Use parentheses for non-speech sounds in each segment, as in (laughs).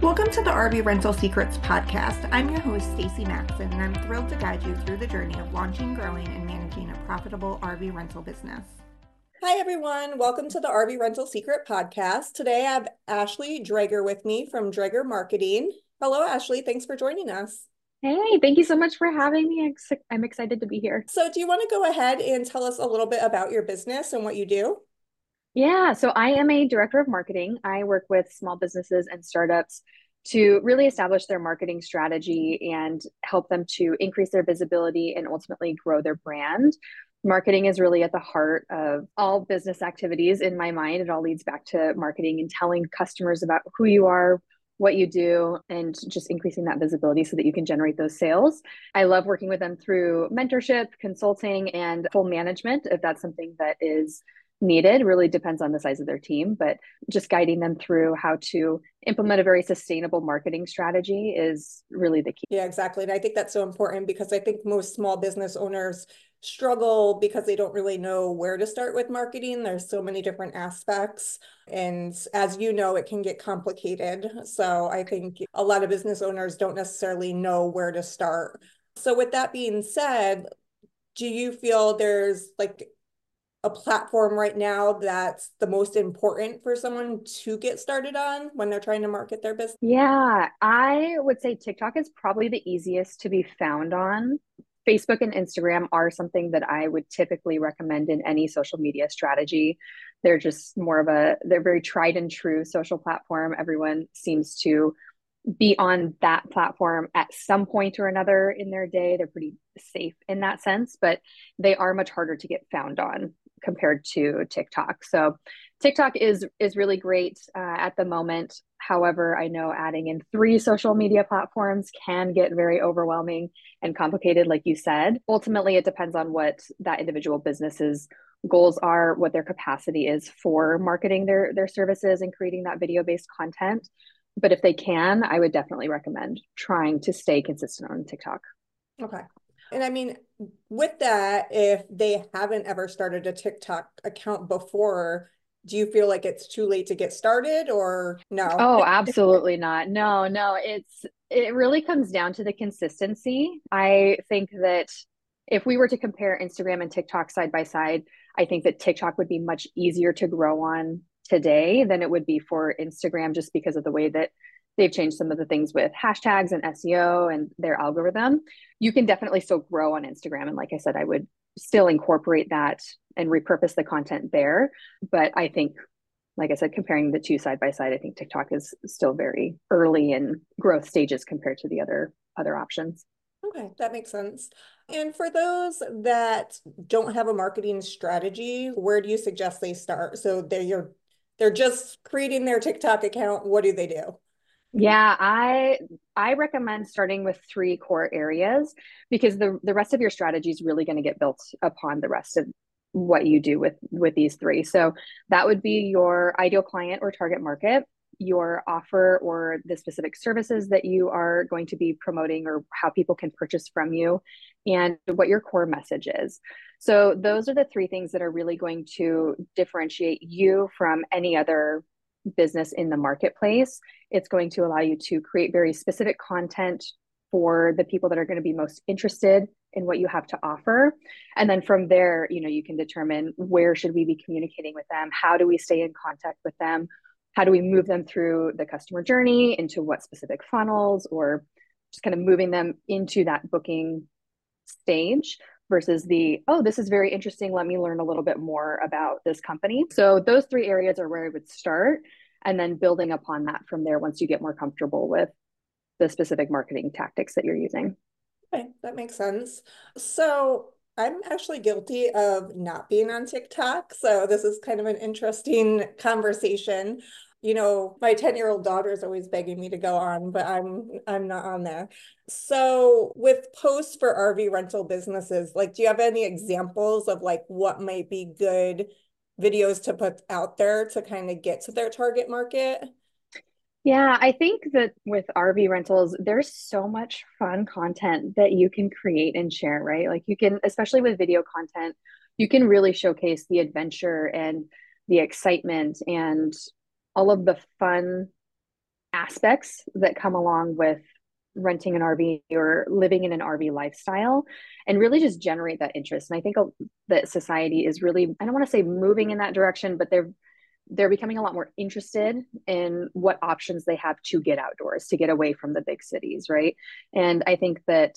Welcome to the RV Rental Secrets podcast. I'm your host, Stacy Maxon, and I'm thrilled to guide you through the journey of launching, growing, and managing a profitable RV rental business. Hi, everyone. Welcome to the RV Rental Secret podcast. Today I have Ashley Dreager with me from Dreager Marketing. Hello, Ashley. Thanks for joining us. Hey, thank you so much for having me. I'm excited to be here. So, do you want to go ahead and tell us a little bit about your business and what you do? Yeah, so I am a director of marketing. I work with small businesses and startups to really establish their marketing strategy and help them to increase their visibility and ultimately grow their brand. Marketing is really at the heart of all business activities in my mind. It all leads back to marketing and telling customers about who you are, what you do and just increasing that visibility so that you can generate those sales. I love working with them through mentorship, consulting, and full management if that's something that is needed really depends on the size of their team but just guiding them through how to implement a very sustainable marketing strategy is really the key. Yeah exactly. And i think that's so important because i think most small business owners struggle because they don't really know where to start with marketing. There's so many different aspects. And as you know it can get complicated. So i think a lot of business owners don't necessarily know where to start. So with that being said do you feel there's like a platform right now that's the most important for someone to get started on when they're trying to market their business? Yeah, I would say TikTok is probably the easiest to be found on. Facebook and Instagram are something that I would typically recommend in any social media strategy. They're just more of a, they're very tried and true social platform. Everyone seems to be on that platform at some point or another in their day. They're pretty safe in that sense, but they are much harder to get found on compared to TikTok. So TikTok is is really great uh, at the moment. However, I know adding in three social media platforms can get very overwhelming and complicated, like you said. Ultimately, it depends on what that individual business's goals are, what their capacity is for marketing their their services and creating that video based content. But if they can, I would definitely recommend trying to stay consistent on TikTok. Okay. And I mean, with that, if they haven't ever started a TikTok account before, do you feel like it's too late to get started or no? Oh, absolutely not. No, no, it's it really comes down to the consistency. I think that if we were to compare Instagram and TikTok side by side, I think that TikTok would be much easier to grow on today than it would be for Instagram just because of the way that they've changed some of the things with hashtags and SEO and their algorithm. You can definitely still grow on Instagram. And like I said, I would still incorporate that and repurpose the content there. But I think, like I said, comparing the two side by side, I think TikTok is still very early in growth stages compared to the other other options. Okay, that makes sense. And for those that don't have a marketing strategy, where do you suggest they start? So they're they're just creating their TikTok account. What do they do? Yeah, I I recommend starting with three core areas because the the rest of your strategy is really going to get built upon the rest of what you do with with these three. So that would be your ideal client or target market, your offer or the specific services that you are going to be promoting or how people can purchase from you and what your core message is. So those are the three things that are really going to differentiate you from any other business in the marketplace. It's going to allow you to create very specific content for the people that are going to be most interested in what you have to offer. And then from there you know you can determine where should we be communicating with them? How do we stay in contact with them? How do we move them through the customer journey into what specific funnels or just kind of moving them into that booking stage versus the oh this is very interesting let me learn a little bit more about this company so those three areas are where i would start and then building upon that from there once you get more comfortable with the specific marketing tactics that you're using. Okay, that makes sense. So I'm actually guilty of not being on TikTok. So this is kind of an interesting conversation. You know, my 10-year-old daughter is always begging me to go on, but I'm I'm not on there. So with posts for RV rental businesses, like do you have any examples of like what might be good videos to put out there to kind of get to their target market? Yeah, I think that with RV rentals, there's so much fun content that you can create and share, right? Like you can, especially with video content, you can really showcase the adventure and the excitement and all of the fun aspects that come along with renting an RV or living in an RV lifestyle and really just generate that interest. And I think that society is really, I don't want to say moving in that direction, but they're they're becoming a lot more interested in what options they have to get outdoors, to get away from the big cities, right? And I think that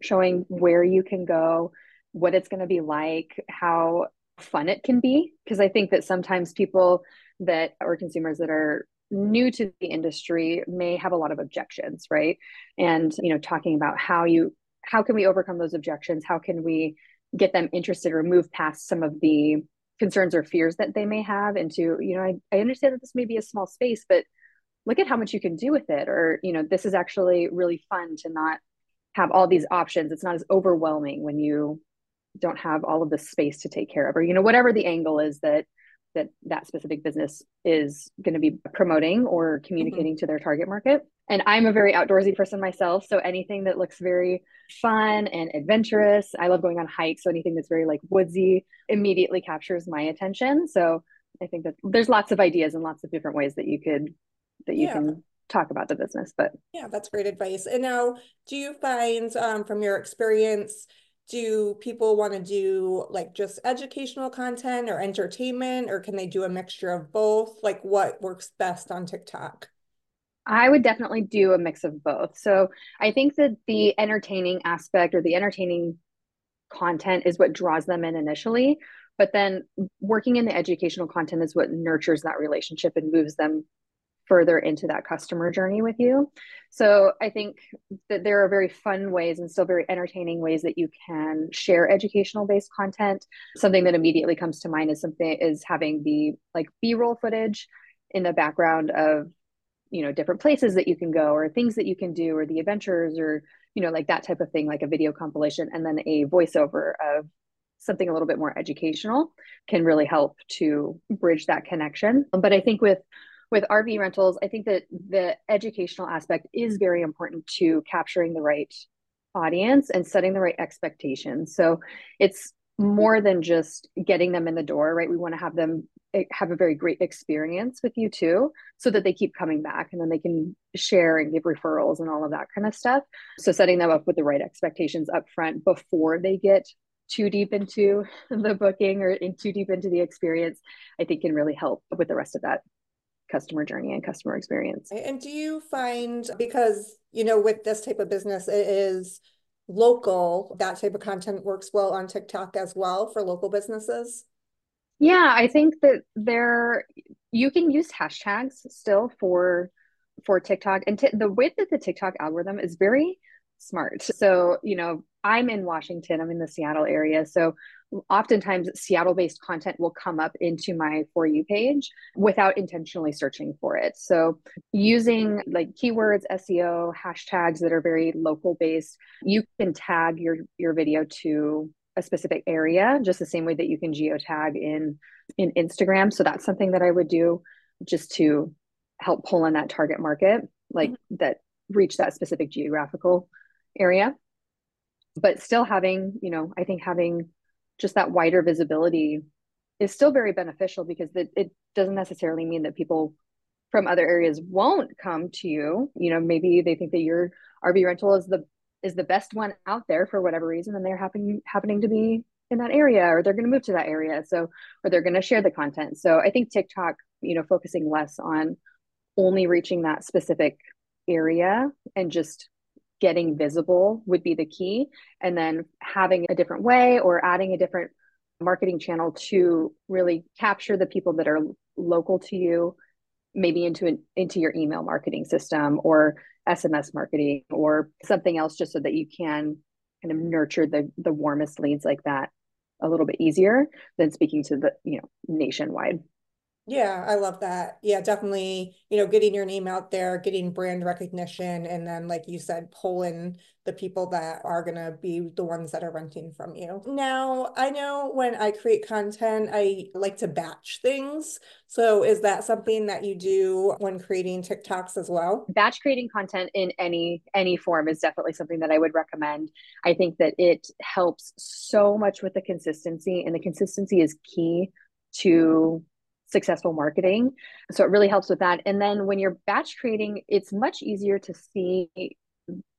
showing where you can go, what it's going to be like, how fun it can be, because I think that sometimes people that or consumers that are new to the industry may have a lot of objections right? And you know talking about how you how can we overcome those objections? How can we get them interested or move past some of the concerns or fears that they may have into you know I, I understand that this may be a small space but look at how much you can do with it. Or you know this is actually really fun to not have all these options. It's not as overwhelming when you don't have all of the space to take care of or you know whatever the angle is that that that specific business is going to be promoting or communicating mm-hmm. to their target market. And I'm a very outdoorsy person myself. So anything that looks very fun and adventurous, I love going on hikes. So anything that's very like woodsy immediately captures my attention. So I think that there's lots of ideas and lots of different ways that you could, that you yeah. can talk about the business. But yeah, that's great advice. And now, do you find um, from your experience, do people want to do like just educational content or entertainment or can they do a mixture of both? Like what works best on tiktok? I would definitely do a mix of both. So i think that the entertaining aspect or the entertaining content is what draws them in initially but then working in the educational content is what nurtures that relationship and moves them further into that customer journey with you. So I think that there are very fun ways and still very entertaining ways that you can share educational based content. Something that immediately comes to mind is something is having the like B-roll footage in the background of you know different places that you can go or things that you can do or the adventures or you know like that type of thing like a video compilation and then a voiceover of something a little bit more educational can really help to bridge that connection but i think with with RV rentals, I think that the educational aspect is very important to capturing the right audience and setting the right expectations. So it's more than just getting them in the door, right? We want to have them eh, have a very great experience with you too, so that they keep coming back and then they can share and give referrals and all of that kind of stuff. So setting them up with the right expectations up front before they get too deep into (laughs) the booking or in too deep into the experience, I think can really help with the rest of that customer journey and customer experience. And do you find because you know with this type of business it is local that type of content works well on TikTok as well for local businesses? Yeah, I think that there you can use hashtags still for for TikTok and t- the way that the TikTok algorithm is very smart. So, you know, I'm in Washington, I'm in the Seattle area. So oftentimes Seattle based content will come up into my For You page without intentionally searching for it. So, using like keywords, SEO, hashtags that are very local based, you can tag your, your video to a specific area just the same way that you can geotag in in Instagram. So that's something that I would do just to help pull in that target market, like mm-hmm. that reach that specific geographical area. But still having, you know, I think having just that wider visibility is still very beneficial because it, it doesn't necessarily mean that people from other areas won't come to you. You know maybe they think that your rv rental is the is the best one out there for whatever reason and they're happening happening to be in that area or they're going to move to that area so or they're going to share the content. So i think tiktok you know focusing less on only reaching that specific area and just getting visible would be the key. And then having a different way or adding a different marketing channel to really capture the people that are local to you, maybe into an, into your email marketing system or SMS marketing or something else, just so that you can kind of nurture the the warmest leads like that a little bit easier than speaking to the you know nationwide. Yeah, I love that. Yeah, definitely, you know, getting your name out there, getting brand recognition, and then, like you said, pulling the people that are going to be the ones that are renting from you. Now, I know when I create content, I like to batch things. So, is that something that you do when creating TikToks as well? Batch creating content in any any form is definitely something that I would recommend. I think that it helps so much with the consistency, and the consistency is key to successful marketing. So it really helps with that. And then when you're batch creating, it's much easier to see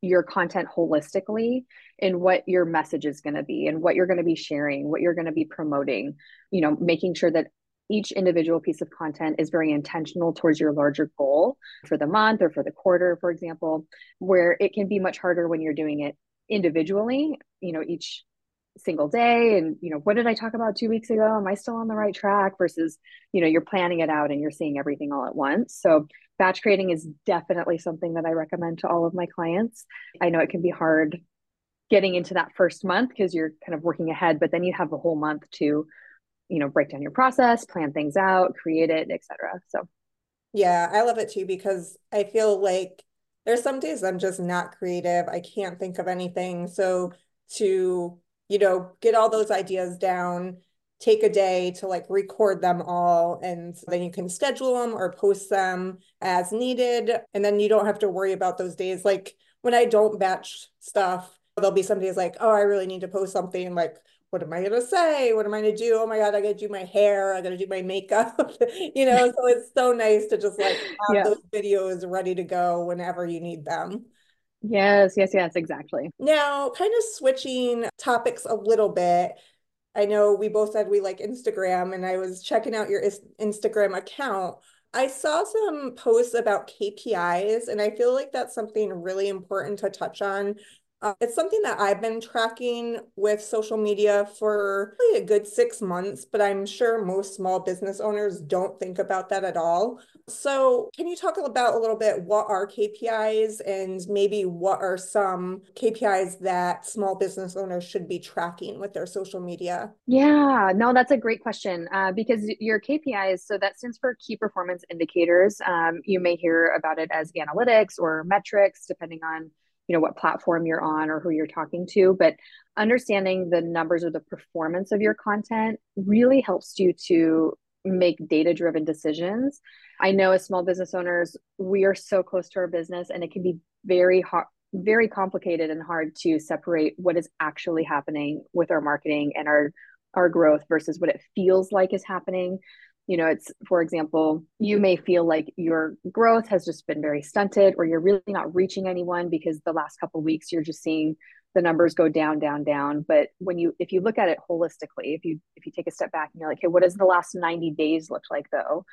your content holistically and what your message is going to be and what you're going to be sharing, what you're going to be promoting, you know, making sure that each individual piece of content is very intentional towards your larger goal for the month or for the quarter, for example, where it can be much harder when you're doing it individually, you know, each single day and you know what did i talk about two weeks ago? Am i still on the right track versus you know you're planning it out and you're seeing everything all at once. So batch creating is definitely something that i recommend to all of my clients. I know it can be hard getting into that first month because you're kind of working ahead but then you have a whole month to you know break down your process plan things out create it etc so. Yeah i love it too because i feel like there's some days i'm just not creative. I can't think of anything. So to you know, get all those ideas down, take a day to like record them all, and then you can schedule them or post them as needed. And then you don't have to worry about those days. Like when I don't batch stuff, there'll be some days like, oh, I really need to post something like, what am I going to say? What am I going to do? Oh my God, I got to do my hair. I got to do my makeup. (laughs) you know, so it's so nice to just like have yeah. those videos ready to go whenever you need them. Yes, yes, yes, exactly. Now, kind of switching topics a little bit. I know we both said we like Instagram, and I was checking out your Instagram account. I saw some posts about KPIs, and I feel like that's something really important to touch on uh, it's something that I've been tracking with social media for really a good six months, but I'm sure most small business owners don't think about that at all. So, can you talk about a little bit what are KPIs and maybe what are some KPIs that small business owners should be tracking with their social media? Yeah, no, that's a great question uh, because your KPIs, so that stands for key performance indicators. Um, you may hear about it as analytics or metrics, depending on you know what platform you're on or who you're talking to but understanding the numbers or the performance of your content really helps you to make data driven decisions. I know as small business owners we are so close to our business and it can be very hard very complicated and hard to separate what is actually happening with our marketing and our our growth versus what it feels like is happening you know it's for example you may feel like your growth has just been very stunted or you're really not reaching anyone because the last couple weeks you're just seeing the numbers go down down down. But when you if you look at it holistically if you if you take a step back and you're like hey what does the last 90 days look like though?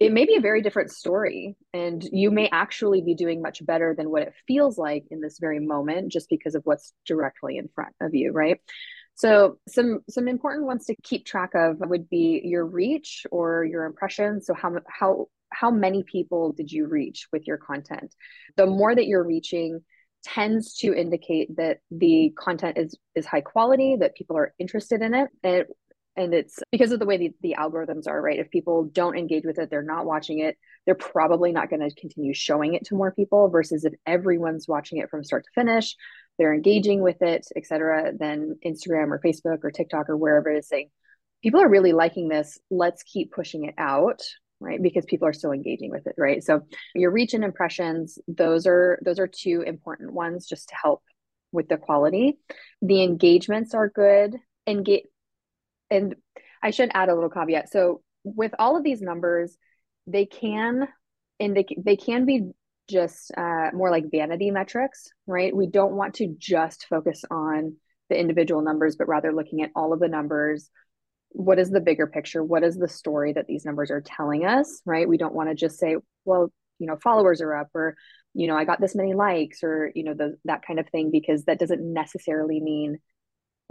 It may be a very different story and you may actually be doing much better than what it feels like in this very moment just because of what's directly in front of you right so some some important ones to keep track of would be your reach or your impressions. So how how how many people did you reach with your content? The more that you're reaching tends to indicate that the content is is high quality, that people are interested in it, and and it's because of the way the, the algorithms are right if people don't engage with it they're not watching it they're probably not going to continue showing it to more people versus if everyone's watching it from start to finish they're engaging with it, etc., then Instagram or Facebook or TikTok or wherever it is saying, people are really liking this. Let's keep pushing it out, right? Because people are still engaging with it, right? So your reach and impressions, those are those are two important ones just to help with the quality. The engagements are good. Engage and I should add a little caveat. So with all of these numbers, they can indicate they can be just uh, more like vanity metrics, right? We don't want to just focus on the individual numbers, but rather looking at all of the numbers. What is the bigger picture? What is the story that these numbers are telling us, right? We don't want to just say, well, you know, followers are up or, you know, I got this many likes or, you know, the, that kind of thing, because that doesn't necessarily mean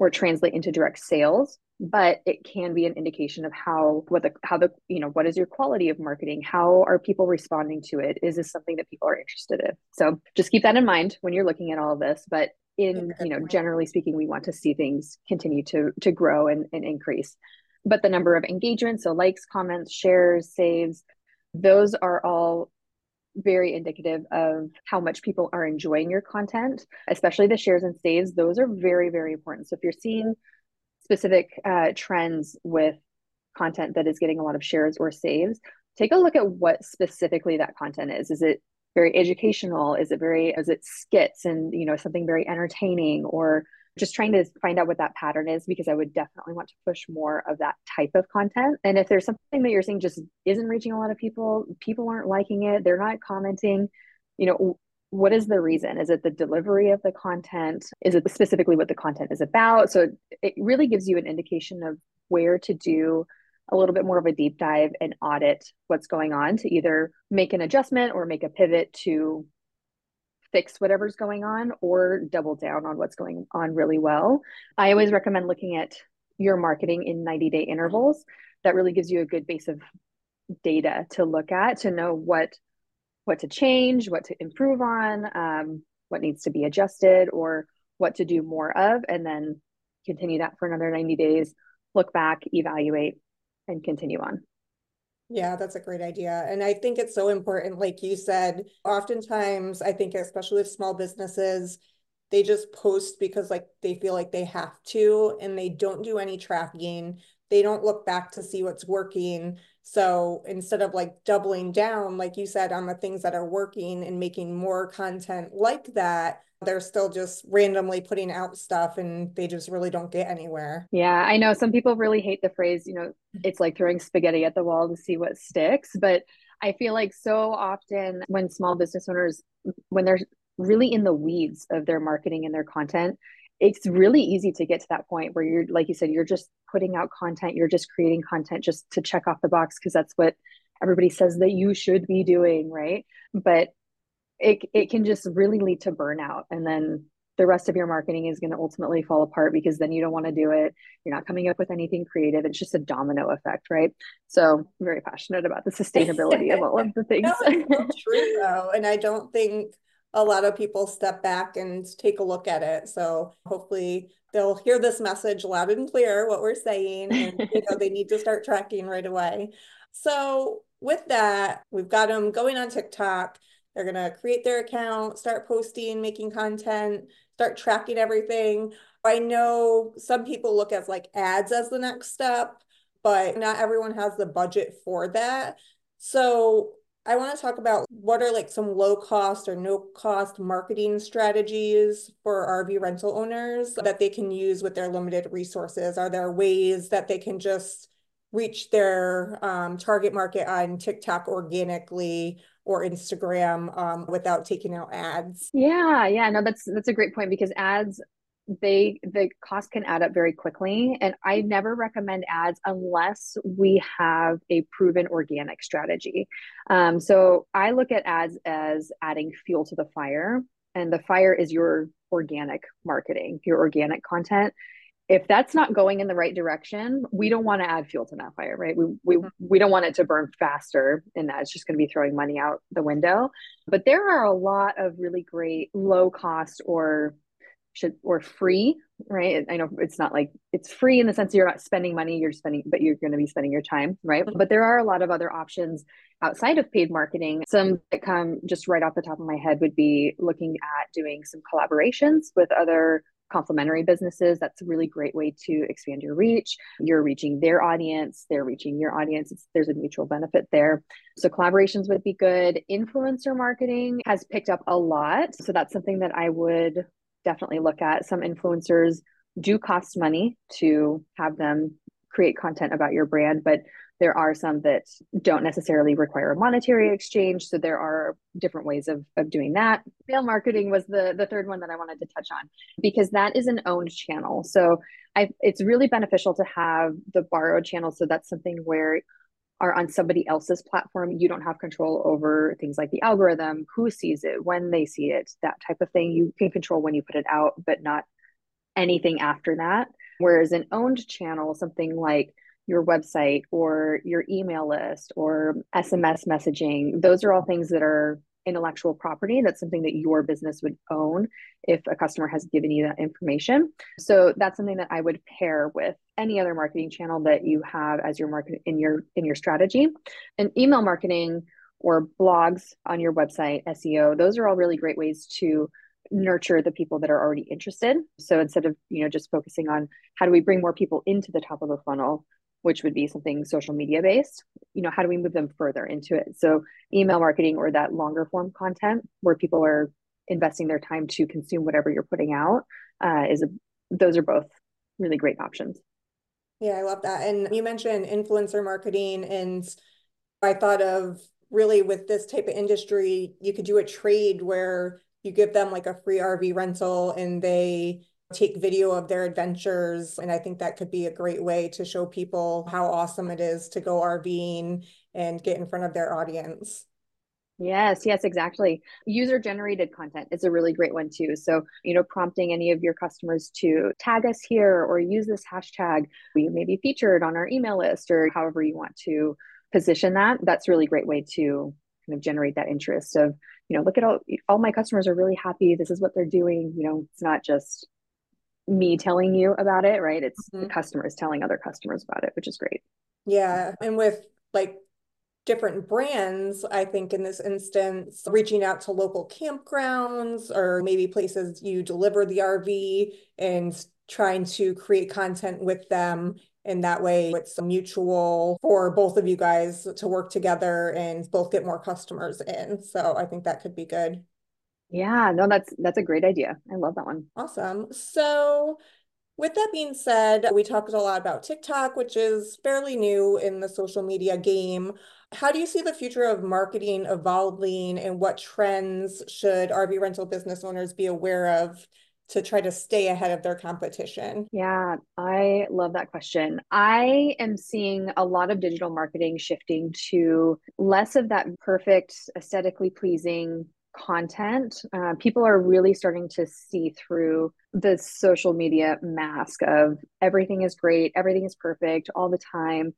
or translate into direct sales but it can be an indication of how what the how the you know what is your quality of marketing? How are people responding to it? Is this something that people are interested in? So just keep that in mind when you're looking at all of this but in you know generally speaking we want to see things continue to to grow and, and increase. But the number of engagements so likes comments shares saves those are all very indicative of how much people are enjoying your content, especially the shares and saves. Those are very, very important. So if you're seeing specific uh, trends with content that is getting a lot of shares or saves, take a look at what specifically that content is. Is it very educational? Is it very, is it skits and, you know, something very entertaining or just trying to find out what that pattern is because I would definitely want to push more of that type of content. And if there's something that you're seeing just isn't reaching a lot of people, people aren't liking it, they're not commenting, you know, what is the reason? Is it the delivery of the content? Is it specifically what the content is about? So it really gives you an indication of where to do a little bit more of a deep dive and audit what's going on to either make an adjustment or make a pivot to fix whatever's going on or double down on what's going on really well. I always recommend looking at your marketing in 90 day intervals. That really gives you a good base of data to look at to know what what to change, what to improve on, um, what needs to be adjusted, or what to do more of, and then continue that for another 90 days, look back, evaluate, and continue on. Yeah, that's a great idea. And I think it's so important, like you said, oftentimes I think especially with small businesses, they just post because like they feel like they have to and they don't do any tracking. They don't look back to see what's working. So instead of like doubling down, like you said, on the things that are working and making more content like that, they're still just randomly putting out stuff and they just really don't get anywhere. Yeah, I know some people really hate the phrase, you know, it's like throwing spaghetti at the wall to see what sticks. But I feel like so often when small business owners, when they're really in the weeds of their marketing and their content, it's really easy to get to that point where you're, like you said, you're just putting out content, you're just creating content just to check off the box because that's what everybody says that you should be doing, right? But it it can just really lead to burnout and then the rest of your marketing is going to ultimately fall apart because then you don't want to do it. You're not coming up with anything creative. It's just a domino effect right? So i'm very passionate about the sustainability of all of the (laughs) things. no, true though and i don't think a lot of people step back and take a look at it so hopefully they'll hear this message loud and clear what we're saying and (laughs) you know they need to start tracking right away so with that we've got them going on tiktok they're going to create their account, start posting, making content, start tracking everything. I know some people look at like ads as the next step, but not everyone has the budget for that. So I want to talk about what are like some low cost or no cost marketing strategies for RV rental owners that they can use with their limited resources. Are there ways that they can just reach their um, target market on TikTok organically or Instagram um, without taking out ads. Yeah, yeah, no, that's that's a great point because ads they the cost can add up very quickly and i never recommend ads unless we have a proven organic strategy um, so i look at ads as adding fuel to the fire and the fire is your organic marketing your organic content if that's not going in the right direction, we don't want to add fuel to that fire, right? We we mm-hmm. we don't want it to burn faster, and that's just going to be throwing money out the window. But there are a lot of really great low cost or should or free, right? I know it's not like it's free in the sense you're not spending money, you're spending, but you're going to be spending your time, right? But there are a lot of other options outside of paid marketing. Some that come just right off the top of my head would be looking at doing some collaborations with other complementary businesses. That's a really great way to expand your reach. You're reaching their audience, they're reaching your audience. It's, there's a mutual benefit there. So, collaborations would be good. Influencer marketing has picked up a lot. So, that's something that I would definitely look at. Some influencers do cost money to have them create content about your brand, but there are some that don't necessarily require a monetary exchange. So there are different ways of, of doing that. Mail marketing was the, the third one that I wanted to touch on because that is an owned channel. So I, it's really beneficial to have the borrowed channel. So that's something where are on somebody else's platform. You don't have control over things like the algorithm, who sees it, when they see it, that type of thing. You can control when you put it out, but not anything after that. Whereas an owned channel, something like your website or your email list or SMS messaging. Those are all things that are intellectual property. That's something that your business would own if a customer has given you that information. So that's something that I would pair with any other marketing channel that you have as your market in your in your strategy. And email marketing or blogs on your website, SEO, those are all really great ways to nurture the people that are already interested. So instead of, you know, just focusing on how do we bring more people into the top of the funnel, which would be something social media based you know how do we move them further into it so email marketing or that longer form content where people are investing their time to consume whatever you're putting out uh, is a those are both really great options. Yeah, I love that. And you mentioned influencer marketing, and I thought of really with this type of industry, you could do a trade where you give them like a free RV rental and they take video of their adventures. And I think that could be a great way to show people how awesome it is to go RVing and get in front of their audience. Yes, yes, exactly. User generated content is a really great one too. So, you know, prompting any of your customers to tag us here or use this hashtag. We may be featured on our email list or however you want to position that. That's really great way to kind of generate that interest of, you know, look at all all my customers are really happy. This is what they're doing. You know, it's not just me telling you about it, right? It's mm-hmm. the customers telling other customers about it, which is great. Yeah. And with like different brands, I think in this instance, reaching out to local campgrounds or maybe places you deliver the RV and trying to create content with them. And that way it's mutual for both of you guys to work together and both get more customers in. So I think that could be good. Yeah, no, that's that's a great idea. I love that one. Awesome. So with that being said, we talked a lot about TikTok, which is fairly new in the social media game. How do you see the future of marketing evolving and what trends should RV rental business owners be aware of to try to stay ahead of their competition? Yeah, I love that question. I am seeing a lot of digital marketing shifting to less of that perfect, aesthetically pleasing content. Uh, people are really starting to see through the social media mask of everything is great, everything is perfect all the time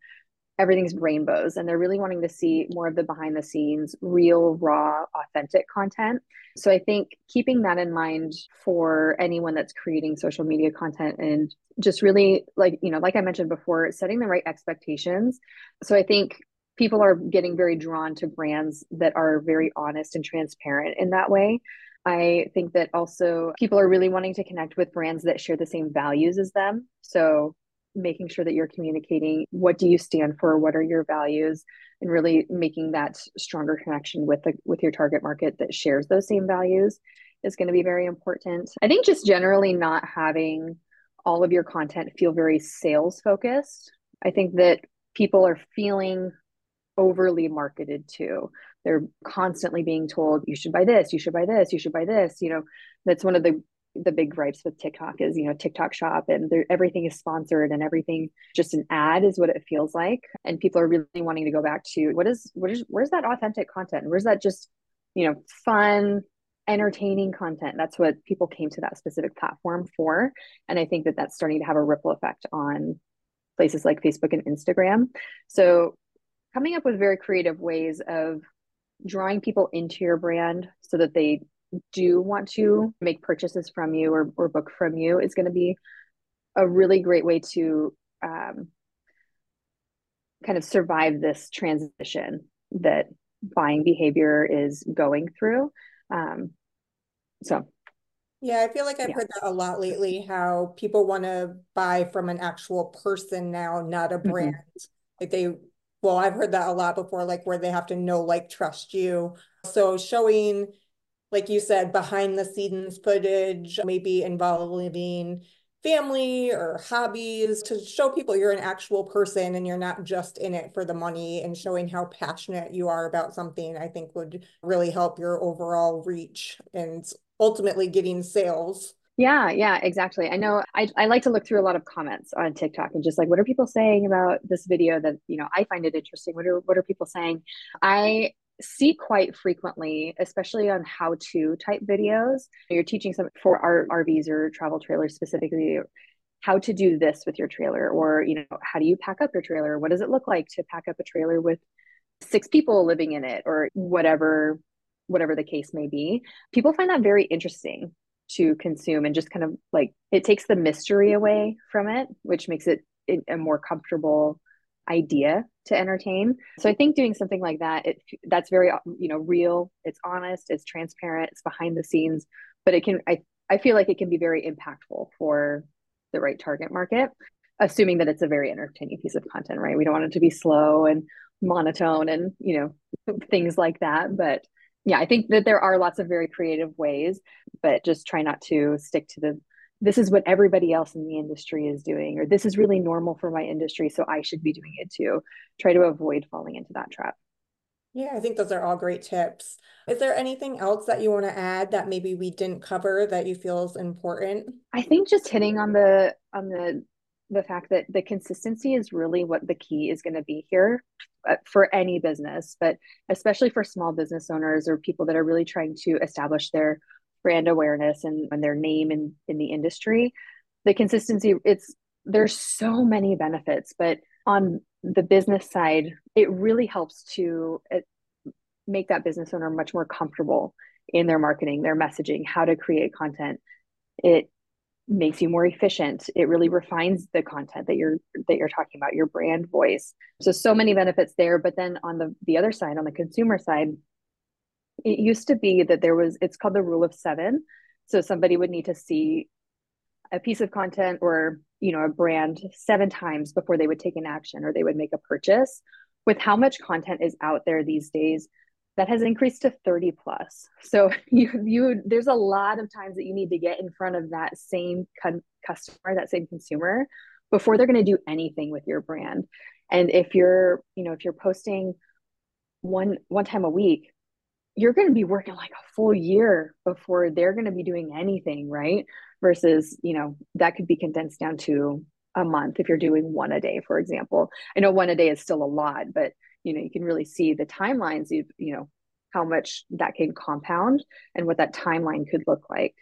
everything's rainbows and they're really wanting to see more of the behind the scenes real raw authentic content so i think keeping that in mind for anyone that's creating social media content and just really like you know like i mentioned before setting the right expectations so i think people are getting very drawn to brands that are very honest and transparent in that way. I think that also people are really wanting to connect with brands that share the same values as them. So making sure that you're communicating what do you stand for? What are your values? And really making that stronger connection with the with your target market that shares those same values is going to be very important. I think just generally not having all of your content feel very sales focused. I think that people are feeling overly marketed to they're constantly being told you should buy this you should buy this you should buy this you know that's one of the the big gripes with TikTok is, you know, TikTok shop and everything is sponsored and everything just an ad is what it feels like. And people are really wanting to go back to what is, what is, where's that authentic content? Where's that just, you know, fun, entertaining content? That's what people came to that specific platform for. And I think that that's starting to have a ripple effect on places like Facebook and Instagram. So coming up with very creative ways of drawing people into your brand so that they do want to make purchases from you or, or book from you is going to be a really great way to um, kind of survive this transition that buying behavior is going through. Um, so, yeah, I feel like I've yeah. heard that a lot lately how people want to buy from an actual person now, not a mm-hmm. brand. Mm-hmm. Like they, well, I've heard that a lot before, like where they have to know, like, trust you. So, showing like you said, behind the scenes footage, maybe involving family or hobbies to show people you're an actual person and you're not just in it for the money and showing how passionate you are about something, I think would really help your overall reach and ultimately getting sales. Yeah, yeah, exactly. I know I, I like to look through a lot of comments on TikTok and just like what are people saying about this video that, you know, I find it interesting. What are what are people saying? I see quite frequently, especially on how to type videos. You're teaching some for our RVs or travel trailers specifically how to do this with your trailer or you know how do you pack up your trailer what does it look like to pack up a trailer with six people living in it or whatever whatever the case may be people find that very interesting to consume and just kind of like it takes the mystery away from it which makes it a more comfortable idea to entertain. So I think doing something like that, it that's very you know real. It's honest. It's transparent. It's behind the scenes, but it can I I feel like it can be very impactful for the right target market, assuming that it's a very entertaining piece of content. Right? We don't want it to be slow and monotone and you know (laughs) things like that, but yeah, I think that there are lots of very creative ways, but just try not to stick to the this is what everybody else in the industry is doing, or this is really normal for my industry, so I should be doing it too. Try to avoid falling into that trap. Yeah, I think those are all great tips. Is there anything else that you want to add that maybe we didn't cover that you feel is important? I think just hitting on the on the the fact that the consistency is really what the key is going to be here for any business, but especially for small business owners or people that are really trying to establish their brand awareness and, and their name in, in the industry. The consistency, it's there's so many benefits, but on the business side, it really helps to uh, make that business owner much more comfortable in their marketing, their messaging, how to create content. It makes you more efficient. It really refines the content that you're that you're talking about, your brand voice. So so many benefits there. But then on the the other side, on the consumer side, it used to be that there was it's called the rule of seven. So somebody would need to see a piece of content or you know a brand seven times before they would take an action or they would make a purchase with how much content is out there these days that has increased to 30 plus. So (laughs) you you there's a lot of times that you need to get in front of that same con- customer that same consumer before they're going to do anything with your brand. And if you're you know if you're posting one one time a week you're going to be working like a full year before they're going to be doing anything right? Versus you know that could be condensed down to a month if you're doing one a day for example. I know one a day is still a lot but you know you can really see the timelines you you know how much that can compound and what that timeline could look like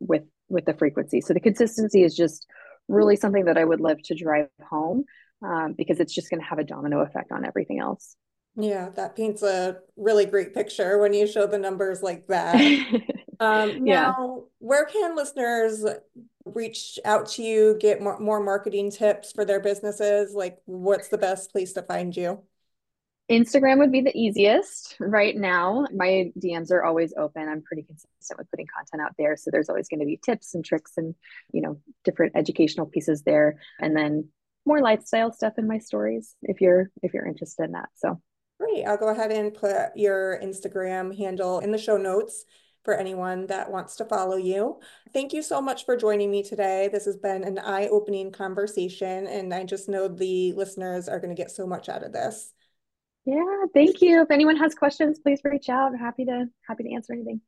with with the frequency so the consistency is just really something that i would love to drive home um, because it's just going to have a domino effect on everything else yeah that paints a really great picture when you show the numbers like that (laughs) Um, now, yeah. where can listeners reach out to you, get more, more marketing tips for their businesses? Like, what's the best place to find you? Instagram would be the easiest right now. My DMs are always open. I'm pretty consistent with putting content out there. So there's always going to be tips and tricks and, you know, different educational pieces there. And then more lifestyle stuff in my stories if you're if you're interested in that. So great. I'll go ahead and put your Instagram handle in the show notes for anyone that wants to follow you. Thank you so much for joining me today. This has been an eye-opening conversation, and I just know the listeners are going to get so much out of this. Yeah, thank you. If anyone has questions, please reach out. I'm happy to happy to answer anything.